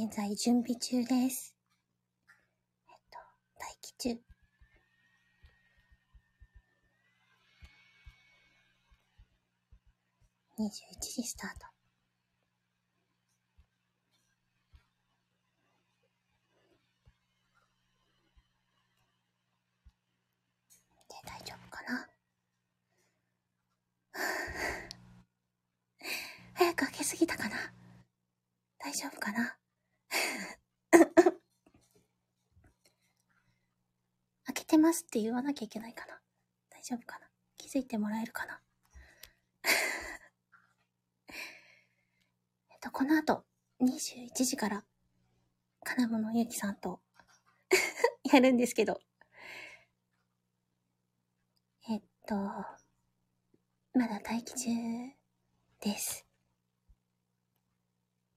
現在準備中です。えっと、待機中。21時スタート。で、大丈夫かな早く開けすぎたかな大丈夫かな開けてますって言わなきゃいけないかな大丈夫かな？気づいてもらえるかな？えっと、この後、21時から、金物ゆきさんと やるんですけど、えっと、まだ待機中です。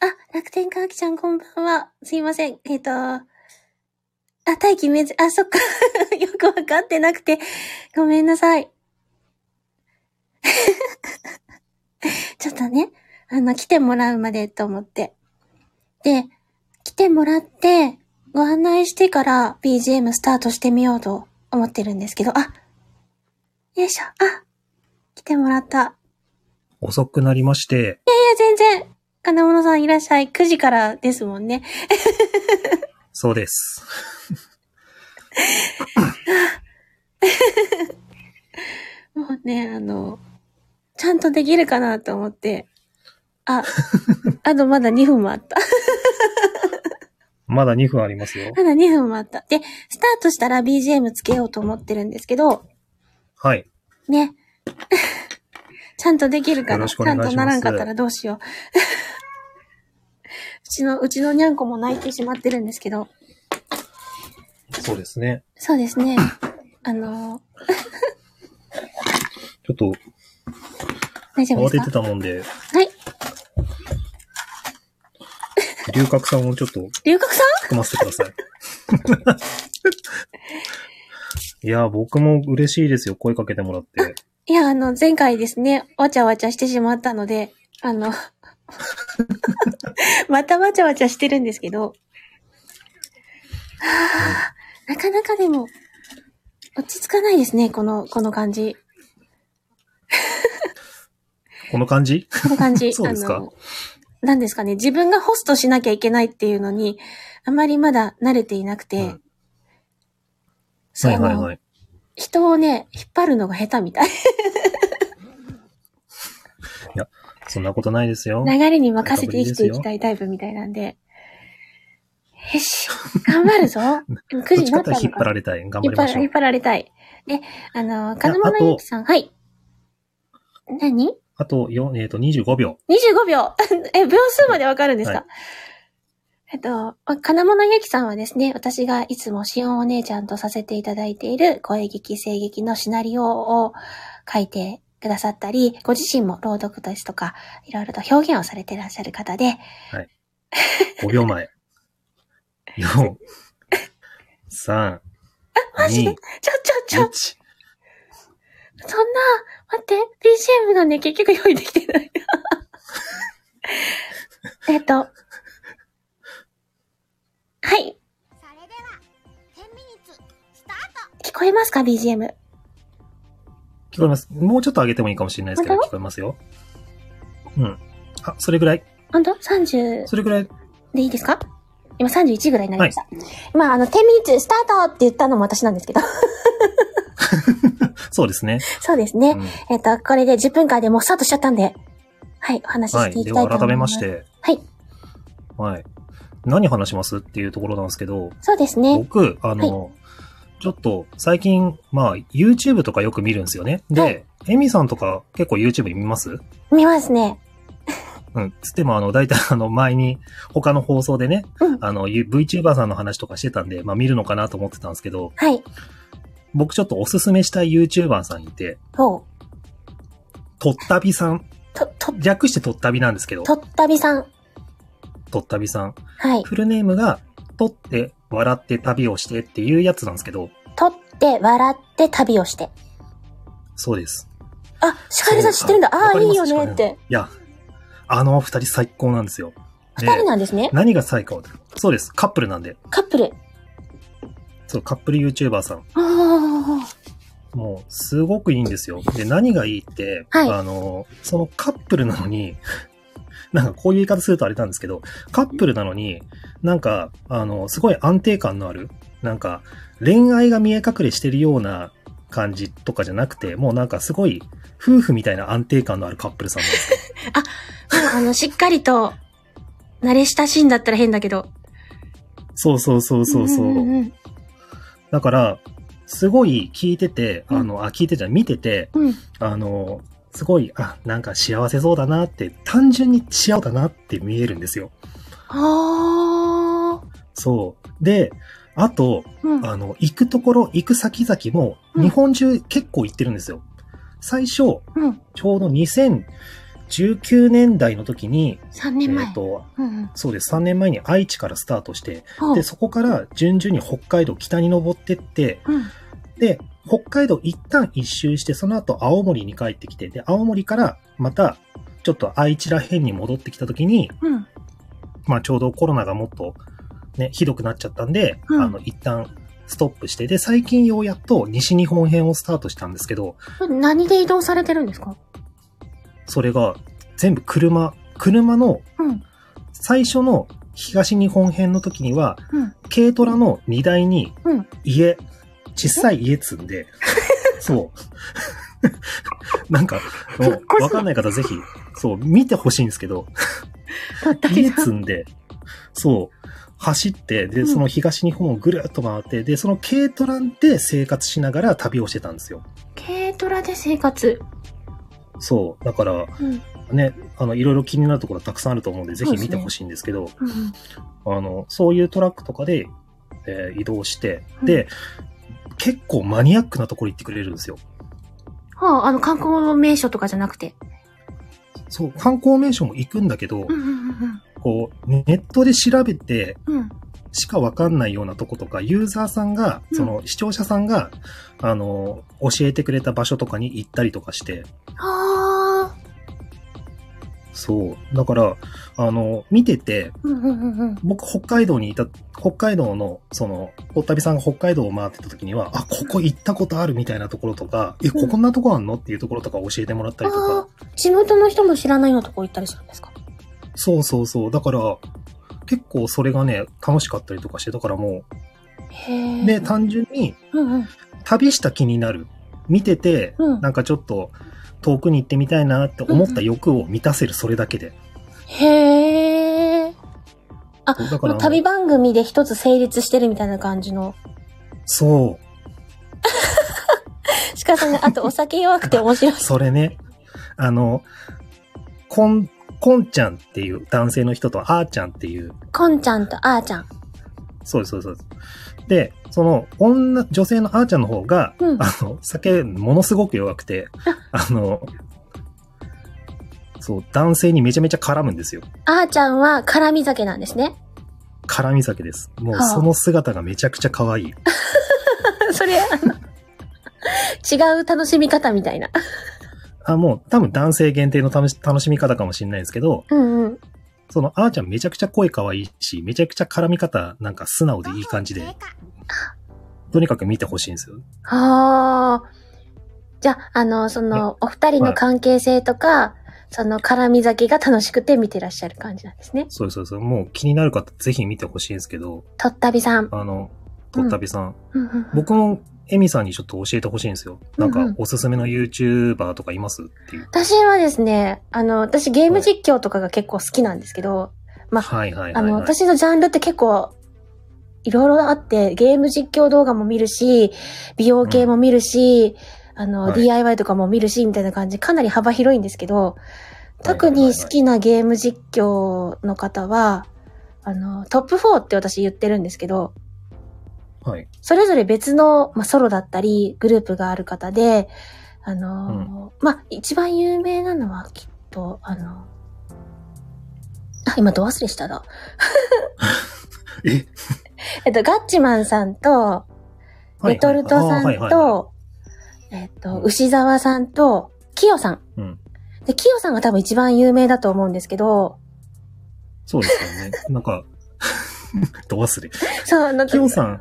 あ、楽天かあきちゃんこんばんは。すいません。えっ、と、あ、待機めず、あ、そっか。よくわかってなくて、ごめんなさい。ちょっとね、あの、来てもらうまでと思って。で、来てもらって、ご案内してから BGM スタートしてみようと思ってるんですけど、あ、よいしょ、あ、来てもらった。遅くなりまして、いや、全然。金物さんいらっしゃい。9時からですもんね。そうです。もうね、あの、ちゃんとできるかなと思って。あ、あとまだ2分もあった。まだ2分ありますよ。まだ2分もあった。で、スタートしたら BGM つけようと思ってるんですけど、はい。ね。ちゃんとできるかな？ちゃんとならんかったらどうしよう。うちの、うちのにゃんこも泣いてしまってるんですけど、そうですね。そうですね。あの、ちょっと大丈夫慌ててたもんで、はい。龍角さんをちょっと龍角さん含ませてください。いや、僕も嬉しいですよ。声かけてもらって。いや、あの、前回ですね、わちゃわちゃしてしまったので、あの、またわちゃわちゃしてるんですけど、はぁ、なかなかでも、落ち着かないですね、この、この感じ。この感じ？この感じ。そうですかあの、なんですかね、自分がホストしなきゃいけないっていうのに、あまりまだ慣れていなくて、うんはいはいはい。人をね、引っ張るのが下手みたい。そんなことないですよ。流れに任せて生きていきたいタイプみたいなんで。よし、頑張るぞ。9ど時になったのか。っていうと引っ張られたい。頑張りましょう。張られたい。で、あの、金物ゆきさん、はい。何？あと、よえっ、と、25秒。?25 秒。え、秒数までわかるんですか、はいえっと、金物ゆきさんはですね、私がいつもしおんお姉ちゃんとさせていただいている声劇、声劇のシナリオを書いてくださったり、ご自身も朗読ですとか、いろいろと表現をされていらっしゃる方で、5秒前。4、3、マジで2、ちょ、ちょ、ちょ、1。そんな、待って、BGM がね、結局用意できてない。えっと。はい。それでは10ミニッツスタート聞こえますか ?BGM。聞こえます。もうちょっと上げてもいいかもしれないですけど、本当？聞こえますよ。うん。あ、それぐらい。ほんと ?30 それぐらい。でいいですか？今31ぐらいになりました。まあ、あの、10ミニッツスタートって言ったのも私なんですけど。そうですね。そうですね。うんえっと、これで10分間でもうスタートしちゃったんで、はい、お話しはい。していきでたいと思います。は改めまして、はい。はい。何話しますっていうところなんですけど、そうですね。僕、あの、ちょっと最近、まあ、YouTube とかよく見るんですよね。はで、エミさんとか結構 YouTube 見ます？見ますね。うん。つっても、あの、大体、あの、前に、他の放送でね、うんあの、ゆ VTuber さんの話とかしてたんで、まあ、見るのかなと思ってたんですけど、はい。僕ちょっとおすすめしたい YouTuber さんいて、ほう。とったびさん。と、と、略してとったびなんですけど、とったびさん。とったびさん。はい。フルネームが、とって、笑って旅をしてっていうやつなんですけど、とって、笑って、旅をして。そうです。あ、シカエルさん知ってるんだ。ああー、いいよねって。いや、あの二人最高なんですよ。で二人なんですね？何が最高？そうです。カップルなんで。カップル。そう、カップル YouTuber さん。あもう、すごくいいんですよ。で、何がいいって、はいあの、そのカップルなのに、なんかこういう言い方するとあれなんですけど、カップルなのに、なんか、あの、すごい安定感のある、なんか、恋愛が見え隠れしてるような感じとかじゃなくて、もうなんかすごい、夫婦みたいな安定感のあるカップルさんなんですよ。あ。あの、しっかりと、慣れ親しんだったら変だけど。そうそうそうそうそう。んんんだから、すごい聞いてて、あの、あ、聞いてじゃ見てて、うん。うん。あの、すごい、あ、なんか幸せそうだなって、単純に幸せだなって見えるんですよ。ああ。そう。で、あと、うん。あの、行くところ、行く先々も、うん日本中結構行ってるんですよ。最初、うん。ちょうど2019年代の時に、3え年前。っ、と、うんうん。そうです。3年前に愛知からスタートして、で、そこから順々に北海道北に登ってって、うん。で、北海道一旦一周して、その後青森に帰ってきて、で、青森からまた、ちょっと愛知ら辺に戻ってきた時に、うん。まあちょうどコロナがもっとね、ひどくなっちゃったんで、うんあの、一旦ストップして、で、最近ようやっと西日本編をスタートしたんですけど、何で移動されてるんですか？それが全部車、車のうん。最初の東日本編の時には、うん。軽トラの荷台にうん。家、小さい家積んで、そう。なんか、わかんない方ぜひ、そう、見てほしいんですけど、家。積んで、そう、走って、で、うんその東日本をぐるっと回って、で、その軽トラで生活しながら旅をしてたんですよ。軽トラで生活？そう。だから、うん。ね、あの、いろいろ気になるところたくさんあると思うんで、ぜひ見てほしいんですけど、うん。あの、そういうトラックとかで、えー移動して、うんで、結構マニアックなところ行ってくれるんですよ。はあ、あの、観光の名所とかじゃなくて。そう、観光名所も行くんだけど、うんうんこう、ネットで調べてうんうん。うん。しかわかんないようなとことか、ユーザーさんが、うんその視聴者さんが、あの、教えてくれた場所とかに行ったりとかして、ああ。そう。だから、あの、見てて。僕、北海道にいた、北海道の、その、おったびさんが北海道を回ってた時には、あ、ここ行ったことあるみたいなところとか、え、ここんなとこあんのっていうところとか教えてもらったりとあか、あ、地元の人も知らないようなとこ行ったりするんですか？そうそうそう。だから、結構それがね、楽しかったりとかして、だからも。う、で、単純に、うんうん。旅した気になる。見てて、うんなんかちょっと、遠くに行ってみたいなって思った欲を満たせる、それだけで。へえ。あ、だから、旅番組で一つ成立してるみたいな感じの。そう。しかしね、あとお酒弱くて面白い。それね、あの、こん、こんちゃんっていう男性の人とあーちゃんっていう、こんちゃんとあーちゃん。そうです、そうですそうです。で、その、女、女性のあーちゃんの方が、うんあの、酒、ものすごく弱くて、あの、そう、男性にめちゃめちゃ絡むんですよ。あーちゃんは辛味酒なんですね。絡み酒です。もうはあその姿がめちゃくちゃ可愛い。それ、あの、違う楽しみ方みたいな。あ、もう多分男性限定の楽し楽しみ方かもしれないですけど、うんうん。そのあーちゃんめちゃくちゃ声可愛いし、めちゃくちゃ絡み方なんか素直でいい感じで、とにかく見てほしいんですよ。はあ。じゃあ、あの、その、お二人の関係性とか、その絡み酒が楽しくて見てらっしゃる感じなんですね。そうそうです。もう気になる方ぜひ見てほしいんですけど、とったびさん。あの、とったびさん、うん僕もエミさんにちょっと教えてほしいんですよ。なんかおすすめの YouTuber とかいます？っていう。私はですね、あの、私ゲーム実況とかが結構好きなんですけど、まあはいはいはい、はい。あの、私のジャンルって結構、いろいろあって、ゲーム実況動画も見るし、美容系も見るし、あの、はい。DIY とかも見るし、みたいな感じ、かなり幅広いんですけど、特に好きなゲーム実況の方は、あの、トップ4って私言ってるんですけど、はい。それぞれ別の、まあ、ソロだったり、グループがある方で、あの、まあ、一番有名なのはきっと、あの、あ、今ど忘れしただ。え？えっと、ガッチマンさんと、レトルトさんはいはいあーはいはいはと、えっと、牛沢さんと、キヨさん。うん。で、キヨさんが多分一番有名だと思うんですけど、そうですよね。なんか、ど忘れ。そう、あの、キヨさん、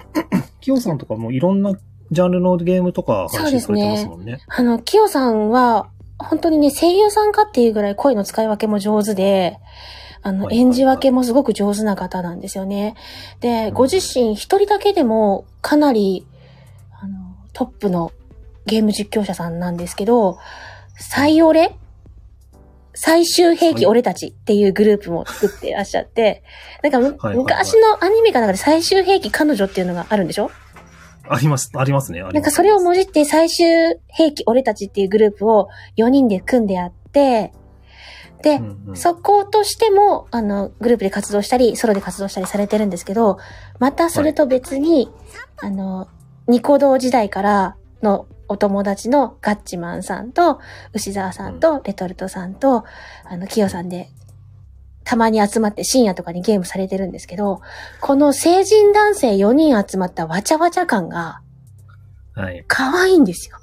キヨさんとかもいろんなジャンルのゲームとか配信されてますもんね。あの、キヨさんは、本当にね、声優さんかっていうぐらい声の使い分けも上手で、あの、演じ分けもすごく上手な方なんですよね。で、うん。ご自身一人だけでもかなり、あの、トップのゲーム実況者さんなんですけど、最オレ最終兵器俺たちっていうグループも作ってらっしゃって、なんか昔のアニメかなんかで最終兵器彼女っていうのがあるんでしょ？あります、ありますね。あります。なんかそれをもじって最終兵器俺たちっていうグループを4人で組んでやって、で、うんうんそことしても、あの、グループで活動したり、ソロで活動したりされてるんですけど、またそれと別に、あの、ニコ動時代からのお友達のガッチマンさんと、牛沢さんと、レトルトさんと、あの、キヨさんで、たまに集まって深夜とかにゲームされてるんですけど、この成人男性4人集まったわちゃわちゃ感がはい。可愛いんですよ。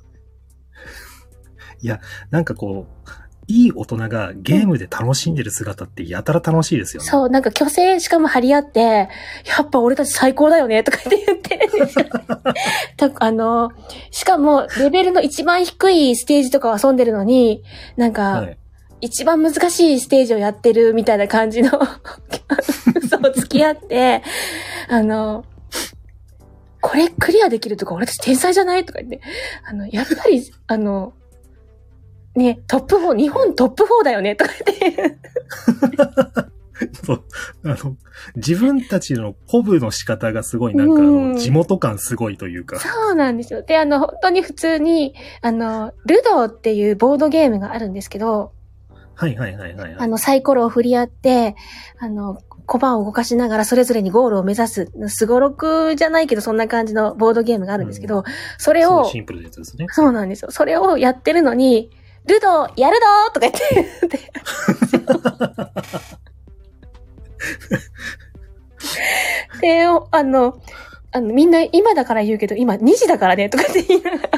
なんかこう、いい大人がゲームで楽しんでる姿ってやたら楽しいですよね。そう、なんか虚勢しかも張り合って、やっぱ俺たち最高だよね、とか言って言ってるんですよ。とあの、しかも、レベルの一番低いステージとかを遊んでるのに、なんか、はい。一番難しいステージをやってるみたいな感じの 嘘を付き合って、あの、これクリアできるとか俺たち天才じゃないとか言って、あの、やっぱり、あの、ね、トップ4、日本トップ4だよねとか言って、そう。あの、自分たちの鼓舞の仕方がすごい、なんか地元感すごいというか。そうなんですよ。で、あの、本当に普通に、あの、ルドーっていうボードゲームがあるんですけど、はいはいはいはい、はい。あの、サイコロを振り合って、あの、小判を動かしながらそれぞれにゴールを目指す、すごろくじゃないけどそんな感じのボードゲームがあるんですけど、それをシンプルなやつですね。そうなんですよ。それをやってるのに、ルドーやるどーとか言って。で、で、あの、あの、みんな今だから言うけど、今2時だからね、とかって言いながら、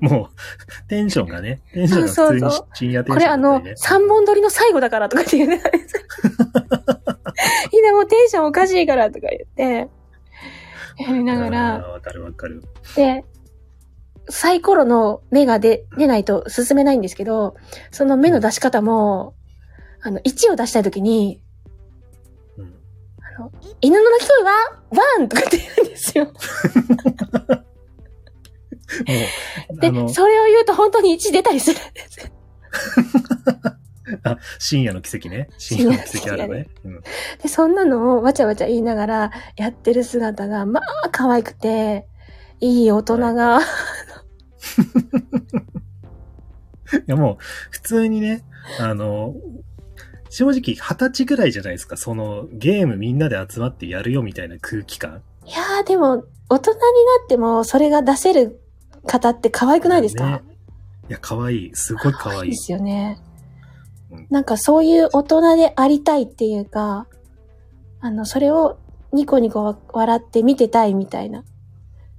もう、テンションがね、テンションが普通に深夜テンこれあの、ションだったりね。3本撮りの最後だから。とかって言うね。みんなもうテンションおかしいから。とか言って、やりながあら、ーわかるわかる。で、サイコロの目が出、出ないと進めないんですけど、その目の出し方も、あの、1を出したいときに、うん。あの、犬の鳴き声はワンとかって言うんですよ。でそれを言うと本当に1出たりするんですよ。あ、深夜の奇跡ね。深夜の奇跡あるね。うん。で、そんなのをわちゃわちゃ言いながらやってる姿が、まあ、可愛くて、いい大人が、いやもう、普通にね、あの、正直二十歳ぐらいじゃないですか。そのゲームみんなで集まってやるよみたいな空気感。いやーでも、大人になってもそれが出せる方って可愛くないですか、ねいや、可愛い。すごい可愛いで。すよねうん。なんかそういう大人でありたいっていうか、あの、それをニコニコわ笑って見てたいみたいな。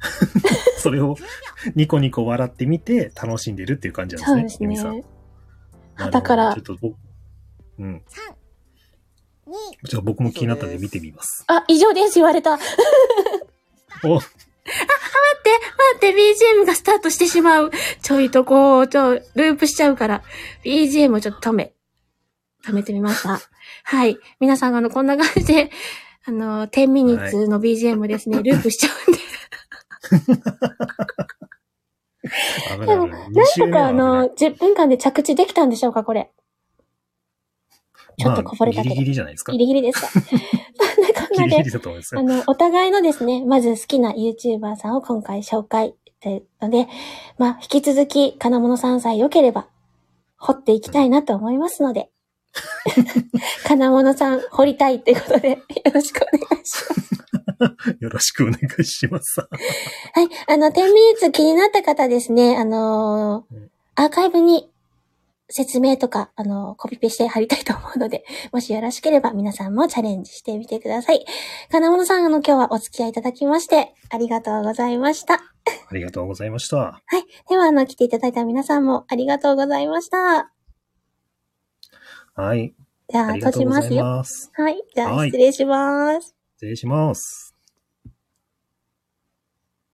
それをニコニコ笑ってみて楽しんでるっていう感じなんですね。そうで。さんだからちょっと僕、うん。3、2、じゃあ僕も気になったんで見てみます。あ、以上です、言われた。待お、って、待って、BGM がスタートしてしまう。ちょいとこう、ちょ、ループしちゃうから、BGM をちょっと止め、止めてみました。はい。皆さん、あの、こんな感じで、あの、10ミニッツの BGM ですね、ループしちゃうんで。でも危ない。2週なんかあの、10分間で着地できたんでしょうか、これ。ちょっとこぼれたけど。まあギリギリじゃないですか。ギリギリですか。そんなこんなでギリギリ、だと思いますよ。あの、お互いのですね、まず好きな YouTuber さんを今回紹介というので、まあ、引き続き、金物さんさえ良ければ、掘っていきたいなと思いますので、金物さん掘りたいってことで、よろしくお願いします。よろしくお願いします。はい。あの、10ミニッツ気になった方ですね、あのーうんアーカイブに説明とか、あのーコピペして貼りたいと思うので、もしよろしければ皆さんもチャレンジしてみてください。金物さん、あの、今日はお付き合いいただきまして、ありがとうございました。ありがとうございました。はい。では、あの、来ていただいた皆さんもありがとうございました。はい。じゃあ、閉じますよ。はい。じゃあ、はい失礼します。失礼します。